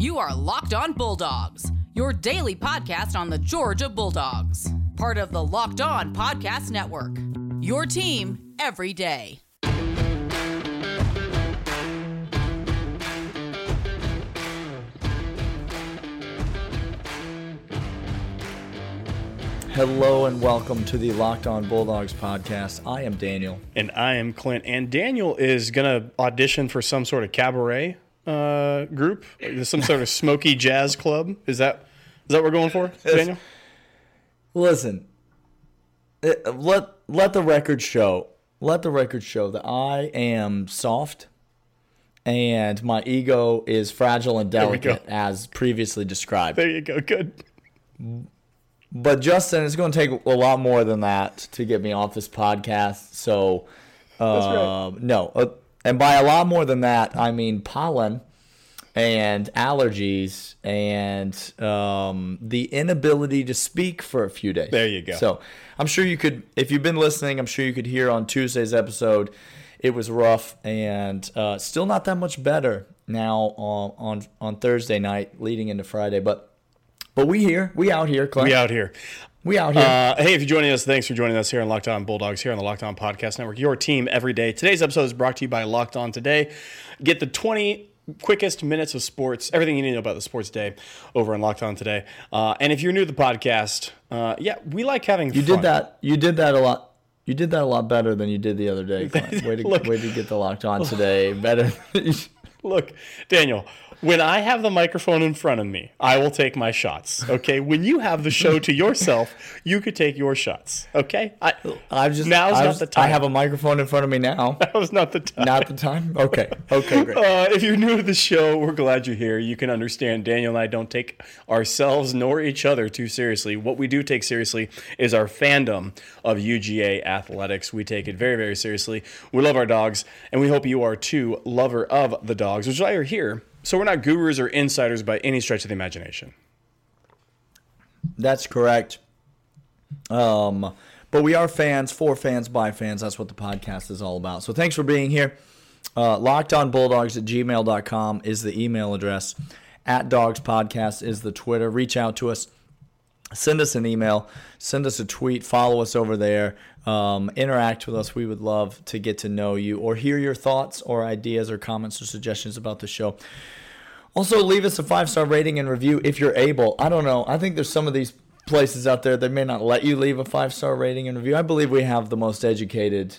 You are Locked On Bulldogs, your daily podcast on the Georgia Bulldogs, part of the Locked On Podcast Network. Your team every day. Hello and welcome to the Locked On Bulldogs podcast. I am Daniel. And I am Clint. And Daniel is going to audition for some sort of cabaret uh, group, some sort of smoky jazz club. Is that is that what we're going for, Daniel? Listen, it, let let the record show. Let the record show that I am soft and my ego is fragile and delicate as previously described. There you go. Good. But Justin, it's going to take a lot more than that to get me off this podcast. So, uh, right. no. Uh, and by a lot more than that, I mean pollen and allergies and um, the inability to speak for a few days. There you go. So I'm sure you could, if you've been listening, I'm sure you could hear on Tuesday's episode. It was rough and uh, still not that much better now on, on on Thursday night, leading into Friday. But but we here, we out here, Clint. We out here. We out here. Uh, hey, if you're joining us, thanks for joining us here on Locked On Bulldogs, here on the Locked On Podcast Network, your team every day. Today's episode is brought to you by Locked On Today. Get the 20 quickest minutes of sports, everything you need to know about the sports day over on Locked On Today. Uh, and if you're new to the podcast, uh, yeah, we like having you fun. did that. You did that a lot. You did that a lot better than you did the other day. Way to, Look, way to get the Locked On Today better. Look, Daniel, when I have the microphone in front of me, I will take my shots. Okay. When you have the show to yourself, you could take your shots. Okay. I, I've just now's I've, not the time. I have a microphone in front of me now. That was not the time. Not the time. Okay. Okay. Great. Uh, if you're new to the show, we're glad you're here. You can understand Daniel and I don't take ourselves nor each other too seriously. What we do take seriously is our fandom of UGA athletics. We take it very, very seriously. We love our dogs, and we hope you are too lover of the dogs, which is why you're here so we're not gurus or insiders by any stretch of the imagination. That's correct. Um, but we are fans for fans by fans. That's what the podcast is all about. So thanks for being here. Uh, LockedOnBulldogs at gmail.com is the email address. At Dogs Podcast is the Twitter. Reach out to us. Send us an email. Send us a tweet. Follow us over there. Um, interact with us. We would love to get to know you or hear your thoughts or ideas or comments or suggestions about the show. Also, leave us a five star rating and review if you're able. I don't know. I think there's some of these places out there that may not let you leave a five star rating and review. I believe we have the most educated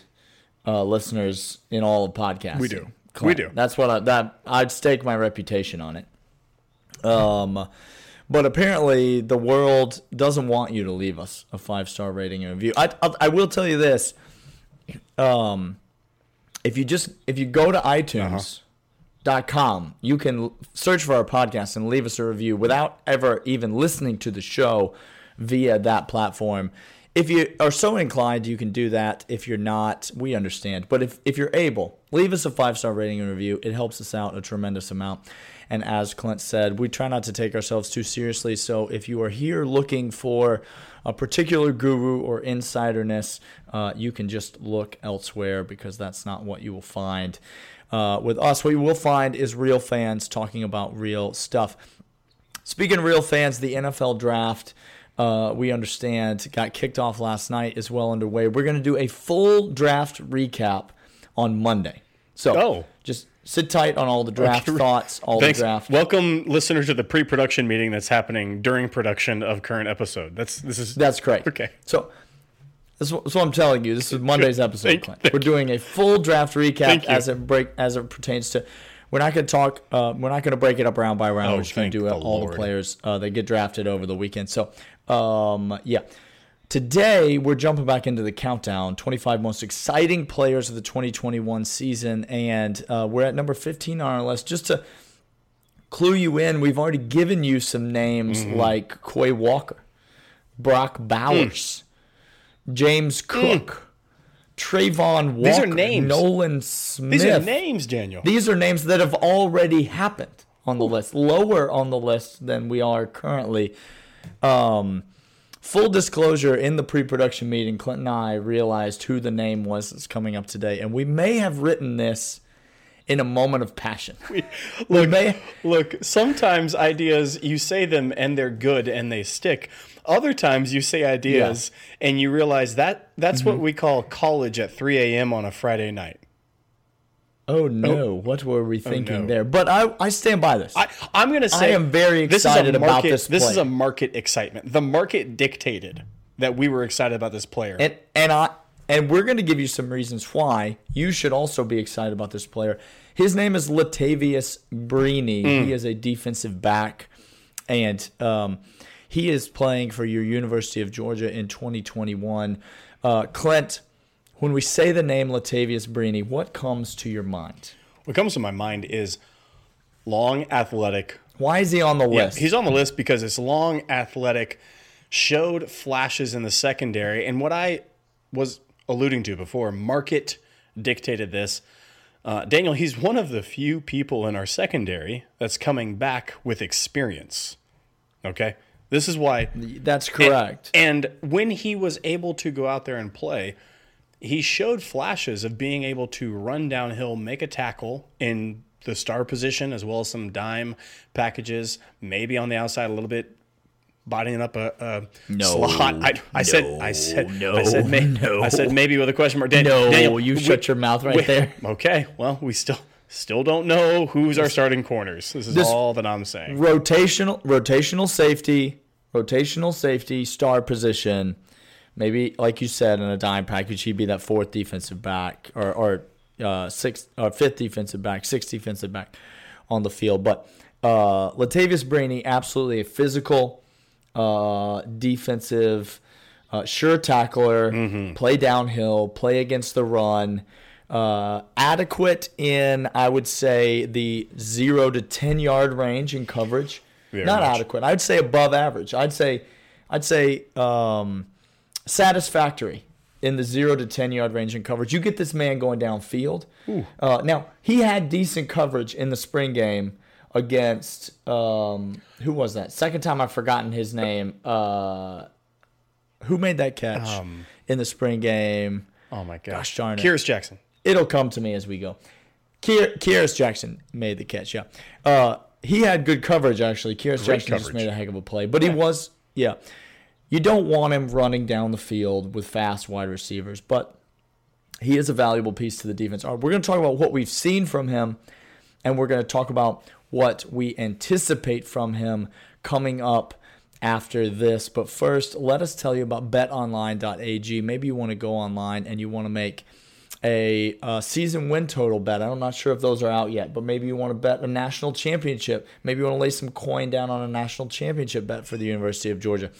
uh, listeners in all of podcasting. We do. We do. That's what I that I'd stake my reputation on it. Um, but apparently the world doesn't want you to leave us a five star rating and review. I, I, I will tell you this. Um, if you just if you go to iTunes. Uh-huh com. You can search for our podcast and leave us a review without ever even listening to the show via that platform. If you are so inclined, you can do that. If you're not, we understand. But if, if you're able, leave us a five star rating and review. It helps us out a tremendous amount. And as Clint said, we try not to take ourselves too seriously. So if you are here looking for a particular guru or insiderness, uh, you can just look elsewhere because that's not what you will find uh, with us. What you will find is real fans talking about real stuff. Speaking of real fans, the NFL draft. Uh, we understand got kicked off last night is well underway. We're going to do a full draft recap on Monday. So oh. just sit tight on all the draft okay. thoughts, all Thanks. the draft. Welcome, listeners, to the pre-production meeting that's happening during production of current episode. That's this is that's correct. Okay, so that's what, that's what I'm telling you. This is Monday's episode, thank, Clint. Thank We're doing a full draft recap as it break as it pertains to. We're not going to talk. Uh, we're not going to break it up round by round. Oh, we're just going to do the all Lord. the players uh, that get drafted over the weekend. So, um, yeah. Today, we're jumping back into the countdown 25 most exciting players of the 2021 season. And uh, we're at number 15 on our list. Just to clue you in, we've already given you some names mm-hmm. like Quay Walker, Brock Bowers, James hmm. Cook. Mm. Travon Walker, These are names. Nolan Smith. These are names, Daniel. These are names that have already happened on the list, lower on the list than we are currently. Um, full disclosure in the pre-production meeting, Clint and I realized who the name was that's coming up today, and we may have written this in a moment of passion. Look, may- look, sometimes ideas you say them and they're good and they stick. Other times you say ideas and you realize that that's what Mm-hmm. we call college at 3 a.m. on a Friday night. Oh no, what were we thinking no. there? But I, I stand by this. I, I'm going to say I am very this is a excited about market- this This is a market excitement. The market dictated that we were excited about this player. and and I and we're going to give you some reasons why you should also be excited about this player. His name is Latavious Brini. He is a defensive back, and um, he is playing for your University of Georgia in 2021. Uh, Clint, when we say the name Latavious Brini, what comes to your mind? what comes to my mind is long, athletic. Why is he on the Yeah, list? he's on the list because it's long, athletic, showed flashes in the secondary, and what I was alluding to before, market dictated this. Uh, Daniel, he's one of the few people in our secondary that's coming back with experience. Okay, this is why That's correct. And when he was able to go out there and play, he showed flashes of being able to run downhill, make a tackle in the star position, as well as some dime packages, maybe on the outside a little bit, bodying up a, a No, slot. I, I said, I said, I said, may, no, I said maybe with a question mark. Dan, no, Daniel, you we- shut your mouth right we- there. Okay, well, we still still don't know who's our starting corners. This is This- all that I'm saying. rotational rotational safety, rotational safety, star position. Maybe like you said in a dime package, he'd be that fourth defensive back or or uh, sixth or fifth defensive back, sixth defensive back on the field. But uh, Latavious Brini, absolutely a physical, uh, defensive, uh, sure tackler, play downhill, play against the run. Uh, adequate in, I would say, the zero to ten yard range in coverage. Very Not much. adequate. I'd say above average. I'd say, I'd say um, satisfactory in the zero to ten yard range in coverage. You get this man going downfield. Uh, now he had decent coverage in the spring game against um, who was that? Second time I've forgotten his name. Uh, who made that catch in the spring game? Oh my gosh, Gosh darn it. Kearis Jackson. It'll come to me as we go. Kearis Jackson made the catch. Yeah, uh, he had good coverage actually. Kearis Jackson just made a heck of a play, but he was yeah. You don't want him running down the field with fast wide receivers, but he is a valuable piece to the defense. All right, we're going to talk about what we've seen from him, and we're going to talk about what we anticipate from him coming up after this. But first, let us tell you about betonline.ag. Maybe you want to go online and you want to make a uh, season win total bet. I'm not sure if those are out yet, but maybe you want to bet a national championship. Maybe you want to lay some coin down on a national championship bet for the University of Georgia.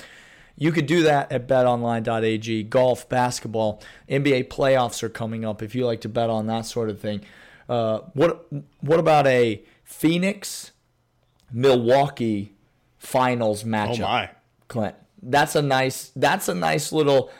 You could do that at betonline.ag. Golf, basketball, NBA playoffs are coming up. If you like to bet on that sort of thing, uh, what what about a Phoenix Milwaukee finals matchup? Oh my. Clint, that's a nice. That's a nice little.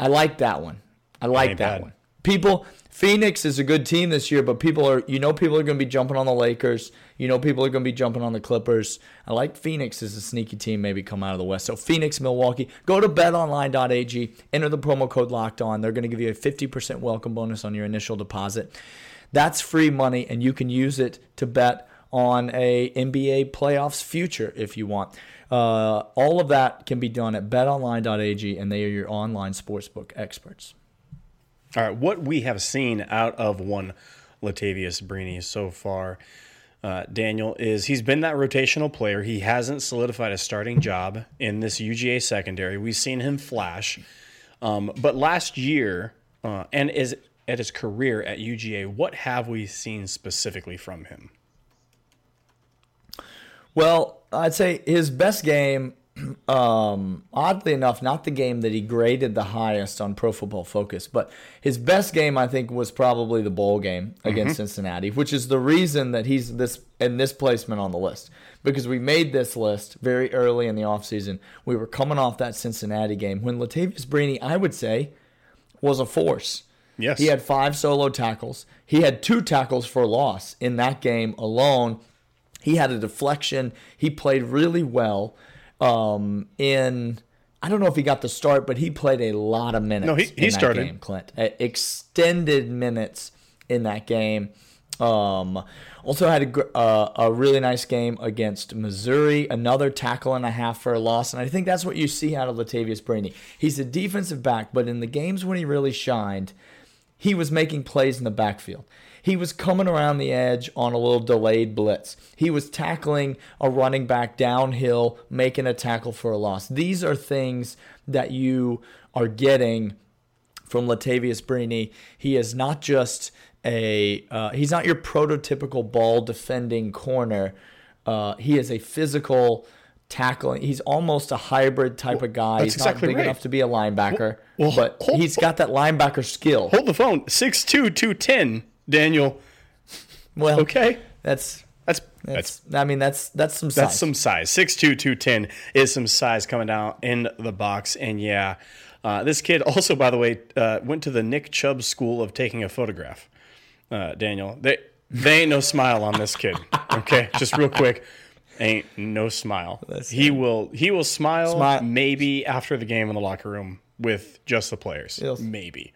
I like that one. I like that bad. one. People, Phoenix is a good team this year, but people are, you know, people are going to be jumping on the Lakers. You know, people are going to be jumping on the Clippers. I like Phoenix as a sneaky team, maybe come out of the West. So Phoenix, Milwaukee. Go to betonline.ag. Enter the promo code Locked On. They're going to give you a 50% welcome bonus on your initial deposit. That's free money, and you can use it to bet on a NBA playoffs future if you want. Uh, all of that can be done at betonline.ag, and they are your online sportsbook experts. All right, what we have seen out of one Latavious Brini so far, uh, Daniel, is he's been that rotational player. He hasn't solidified a starting job in this UGA secondary. We've seen him flash, um, but last year uh, and is at his career at UGA, what have we seen specifically from him? Well, I'd say his best game, um, oddly enough, not the game that he graded the highest on Pro Football Focus, but his best game, I think, was probably the bowl game against Cincinnati, which is the reason that he's this in this placement on the list. Because we made this list very early in the offseason. We were coming off that Cincinnati game when Latavious Brini, I would say, was a force. Yes, He had five solo tackles. He had two tackles for loss in that game alone. He had a deflection. He played really well. Um, in I don't know if he got the start, but he played a lot of minutes. No, he- in he that started. game, Clint. Extended minutes in that game. Um, also had a, gr- uh, a really nice game against Missouri, another tackle and a half for a loss, and I think that's what you see out of Latavious Brini. He's a defensive back, but in the games when he really shined, he was making plays in the backfield. He was coming around the edge on a little delayed blitz. He was tackling a running back downhill, making a tackle for a loss. These are things that you are getting from Latavious Brini. He is not just a uh, he's not your prototypical ball defending corner. Uh, he is a physical tackling. He's almost a hybrid type of guy. He's not big right. enough to be a linebacker, Well, well, but hold- he's got that linebacker skill. Hold the phone. 6'2", 210, Daniel. Well, Okay. that's That's that's. that's I mean, that's that's some size. that's some size. Six two two ten is some size coming down in the box. And yeah, uh, this kid also, by the way, uh, went to the Nick Chubb School of taking a photograph. Uh, Daniel, they they ain't no smile on this kid. Okay, just real quick, ain't no smile. he will he will smile, Smile. maybe after the game in the locker room with just the players. Maybe.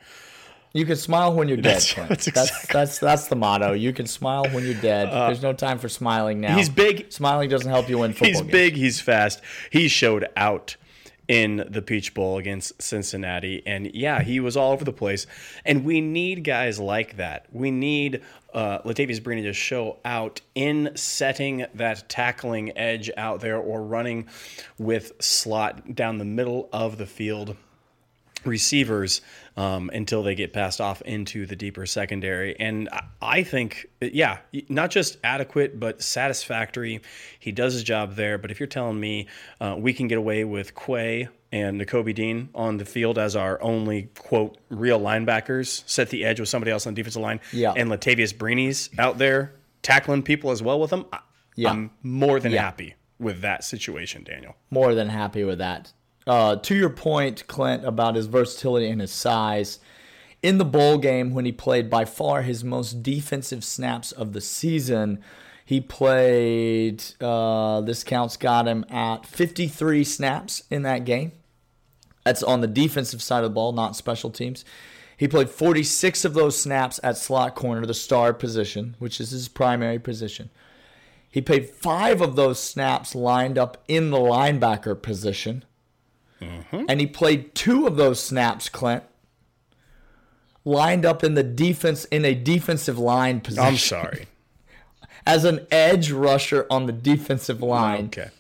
You can smile when you're dead. That's- that's That's, exactly- that's that's the motto. You can smile when you're dead. There's no time for smiling now. He's big. Smiling doesn't help you win football He's games. big. He's fast. He showed out in the Peach Bowl against Cincinnati, and yeah, he was all over the place. And we need guys like that. We need uh, Latavious Brini to show out in setting that tackling edge out there or running with slot down the middle of the field receivers um, until they get passed off into the deeper secondary. And I- think, yeah, not just adequate, but satisfactory. He does his job there. But if you're telling me uh, we can get away with Quay and Nakobe Dean on the field as our only, quote, real linebackers, set the edge with somebody else on the defensive line, Yeah. and Latavious Brini's out there tackling people as well with them, I- Yeah. I'm more than Yeah. happy with that situation, Daniel. more than happy with that. Uh, to your point, Clint, about his versatility and his size, in the bowl game when he played by far his most defensive snaps of the season, he played. Uh, this counts got him at 53 snaps in that game. That's on the defensive side of the ball, not special teams. He played 46 of those snaps at slot corner, the star position, which is his primary position. He played five of those snaps lined up in the linebacker position. Mm-hmm. And he played two of those snaps, Clint, lined up in the defense in a defensive line position I'm sorry. as an edge rusher on the defensive line. Okay.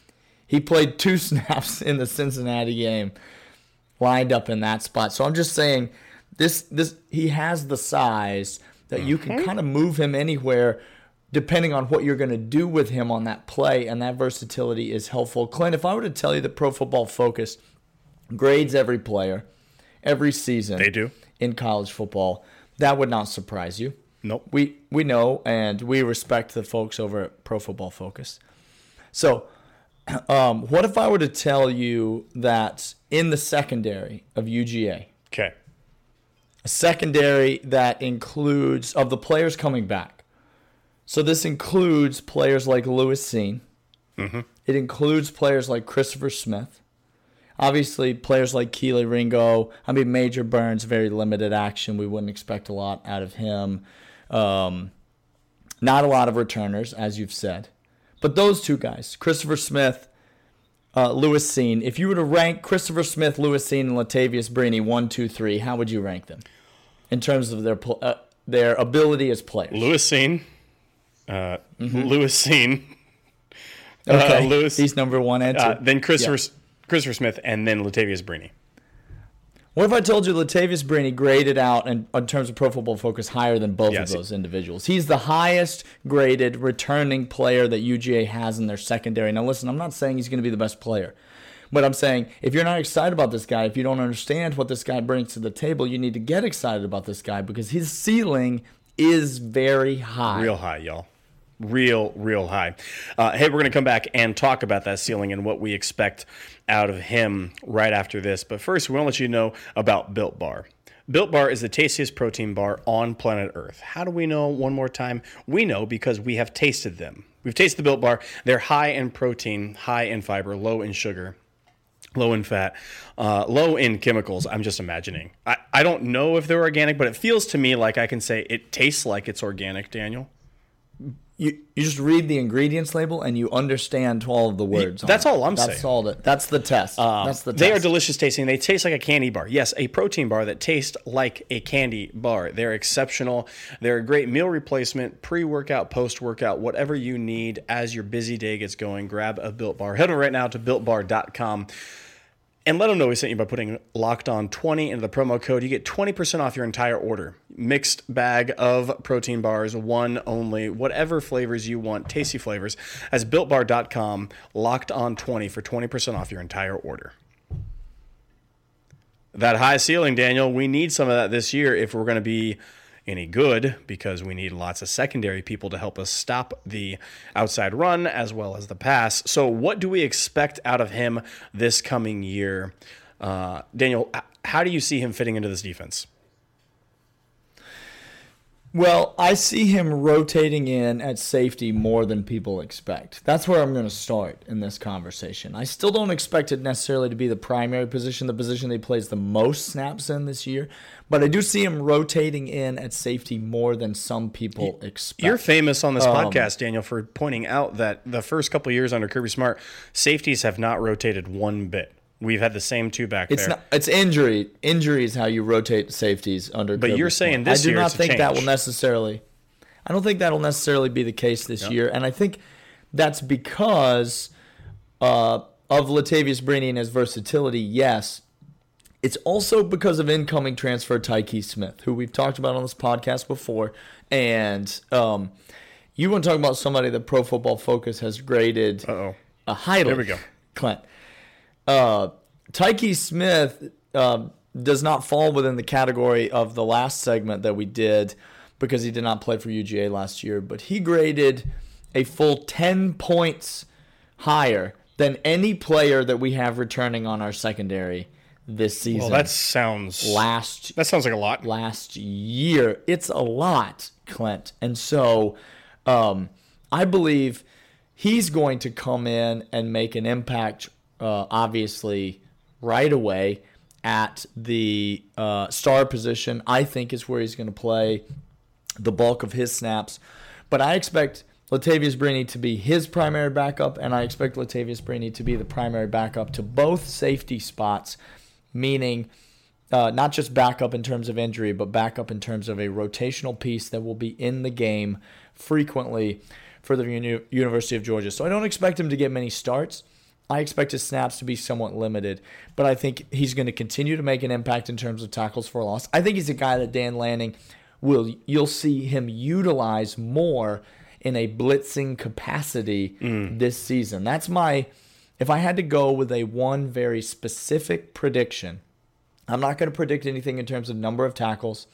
He played two snaps in the Cincinnati game, lined up in that spot. So I'm just saying, this this he has the size that you can mm-hmm. kind of move him anywhere, depending on what you're going to do with him on that play, and that versatility is helpful. Clint, if I were to tell you that Pro Football Focus grades every player every season, They do. in college football, that would not surprise you. Nope. We we know and we respect the folks over at Pro Football Focus. So, um, what if I were to tell you that in the secondary of UGA, Okay. a secondary that includes of the players coming back. So this includes players like Lewis Cine. It includes players like Christopher Smith. Obviously, players like Kelee Ringo. I mean, Major Burns, very limited action. We wouldn't expect a lot out of him. Um, not a lot of returners, as you've said. But those two guys, Christopher Smith, uh, Lewis Cine. If you were to rank Christopher Smith, Lewis Cine, and Latavious Brini one, two, three, how would you rank them in terms of their uh, their ability as players? Lewis Cine. Uh, Lewis Cine. Mm-hmm. okay, uh, Lewis. he's number one and two. Uh, then Christopher Christopher Smith, and then Latavious Brini. What if I told you Latavious Brini graded out in, in terms of Pro Football Focus higher than both Yes. of those individuals? He's the highest graded returning player that UGA has in their secondary. Now, listen, I'm not saying he's going to be the best player, but I'm saying if you're not excited about this guy, if you don't understand what this guy brings to the table, you need to get excited about this guy because his ceiling is very high. Real high, y'all. Real, real high. Uh, hey, we're going to come back and talk about that ceiling and what we expect out of him right after this. But first, we want to let you know about Built Bar. Built Bar is the tastiest protein bar on planet Earth. How do we know one more time? We know because we have tasted them. We've tasted the Built Bar. They're high in protein, high in fiber, low in sugar, low in fat, uh, low in chemicals. I'm just imagining. I, I don't know if they're organic, but it feels to me like I can say it tastes like it's organic, Daniel. You, you just read the ingredients label and you understand all of the words. on that's all I'm that's saying. all that. That's the test. Um, that's the test. They are delicious tasting. They taste like a candy bar. Yes, a protein bar that tastes like a candy bar. They're exceptional. They're a great meal replacement, pre workout, post workout, whatever you need as your busy day gets going. Grab a Built Bar. Head over right now to builtbar.com and let them know we sent you by putting locked on 20 into the promo code. You get 20% off your entire order. Mixed bag of protein bars, one only, whatever flavors you want, tasty flavors. As builtbar.com, locked on 20 for 20% off your entire order. That high ceiling, Daniel, we need some of that this year if we're going to be any good because we need lots of secondary people to help us stop the outside run as well as the pass. So, what do we expect out of him this coming year? Uh, Daniel, how do you see him fitting into this defense? Well, I see him rotating in at safety more than people expect. That's where I'm going to start in this conversation. I still don't expect it necessarily to be the primary position, the position they he plays the most snaps in this year, but I do see him rotating in at safety more than some people expect. You're famous on this Um, podcast, Daniel, for pointing out that the first couple years under Kirby Smart, safeties have not rotated one bit. We've had the same two back It's there. not. It's injury. Injury is how you rotate safeties under. But Kirby you're saying Smart. this I do year not think that will necessarily. I don't think that will necessarily be the case this year, and I think that's because uh, of Latavious Brini and his versatility. Yes, it's also because of incoming transfer Tykee Smith, who we've talked about on this podcast before, and um, you want to talk about somebody that Pro Football Focus has graded Uh-oh. a highly. There we go. Clint. Uh, Tykee Smith um, does not fall within the category of the last segment that we did because he did not play for UGA last year, but he graded a full 10 points higher than any player that we have returning on our secondary this season. well, that sounds last that sounds like a lot. last year. It's a lot, Clint. And so um, I believe he's going to come in and make an impact, uh, obviously, right away at the uh, star position. I think is where he's going to play the bulk of his snaps. But I expect Latavious Brini to be his primary backup, and I expect Latavious Brini to be the primary backup to both safety spots, meaning uh, not just backup in terms of injury, but backup in terms of a rotational piece that will be in the game frequently for the Uni- University of Georgia. So I don't expect him to get many starts. I expect his snaps to be somewhat limited, but I think he's going to continue to make an impact in terms of tackles for loss. I think he's a guy that Dan Lanning will you'll see him utilize more in a blitzing capacity this season. That's my if I had to go with a one very specific prediction, I'm not going to predict anything in terms of number of tackles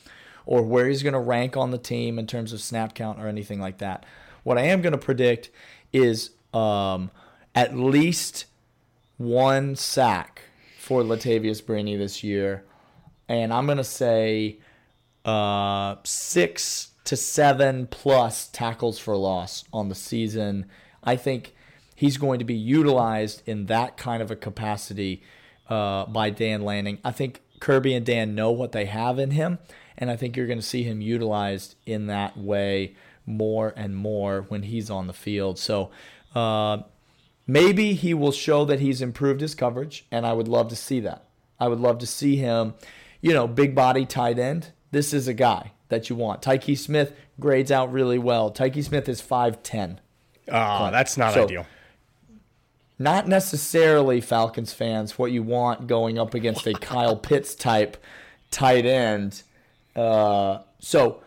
or where he's going to rank on the team in terms of snap count or anything like that. What I am going to predict is um, at least one sack for Latavious Brini this year, and I'm going to say uh, six to seven plus tackles for loss on the season. I think he's going to be utilized in that kind of a capacity uh, by Dan Lanning. I think Kirby and Dan know what they have in him, and I think you're going to see him utilized in that way more and more when he's on the field. So uh, maybe he will show that he's improved his coverage, and I would love to see that. I would love to see him, you know, big body tight end. This is a guy that you want. Tykee Smith grades out really well. Tykee Smith is 5'10. Ah, that's not So- ideal. Not necessarily Falcons fans what you want going up against a Kyle Pitts type tight end. Uh, so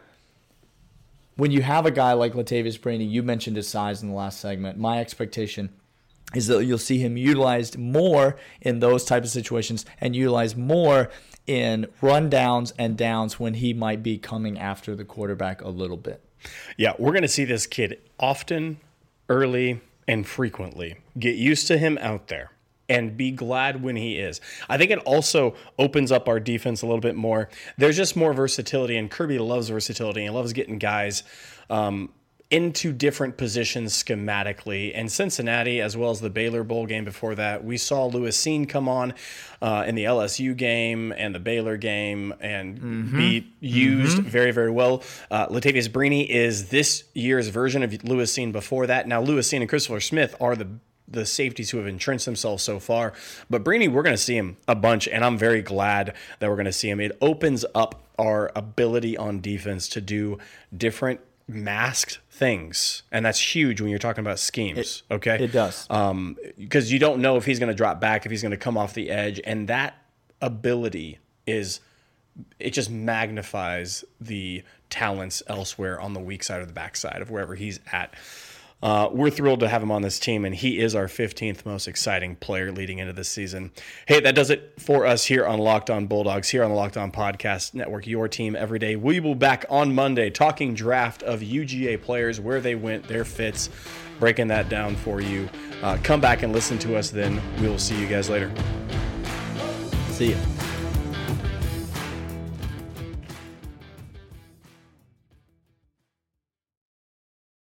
when you have a guy like Latavious Brini, you mentioned his size in the last segment. My expectation is that you'll see him utilized more in those type of situations and utilized more in rundowns and downs when he might be coming after the quarterback a little bit. Yeah, we're going to see this kid often, early, and frequently. Get used to him out there and be glad when he is. I think it also opens up our defense a little bit more. There's just more versatility, and Kirby loves versatility He loves getting guys um, into different positions schematically. And Cincinnati, as well as the Baylor Bowl game before that, we saw Lewis Cine come on uh, in the LSU game and the Baylor game and mm-hmm. be used mm-hmm. very, very well. Uh, Latavious Brini is this year's version of Lewis Cine before that. Now, Lewis Cine and Christopher Smith are the the safeties who have entrenched themselves so far. But Brini, we're going to see him a bunch, and I'm very glad that we're going to see him. It opens up our ability on defense to do different masked things, and that's huge when you're talking about schemes. It, okay, it does because um, you don't know if he's going to drop back, if he's going to come off the edge, and that ability is it just magnifies the talents elsewhere on the weak side or the backside of wherever he's at. Uh, we're thrilled to have him on this team, and he is our 15th most exciting player leading into this season. Hey, that does it for us here on Locked On Bulldogs, here on the Locked On Podcast Network, your team every day. We will be back on Monday talking draft of UGA players, where they went, their fits, breaking that down for you. Uh, come back and listen to us then. We will see you guys later. See you.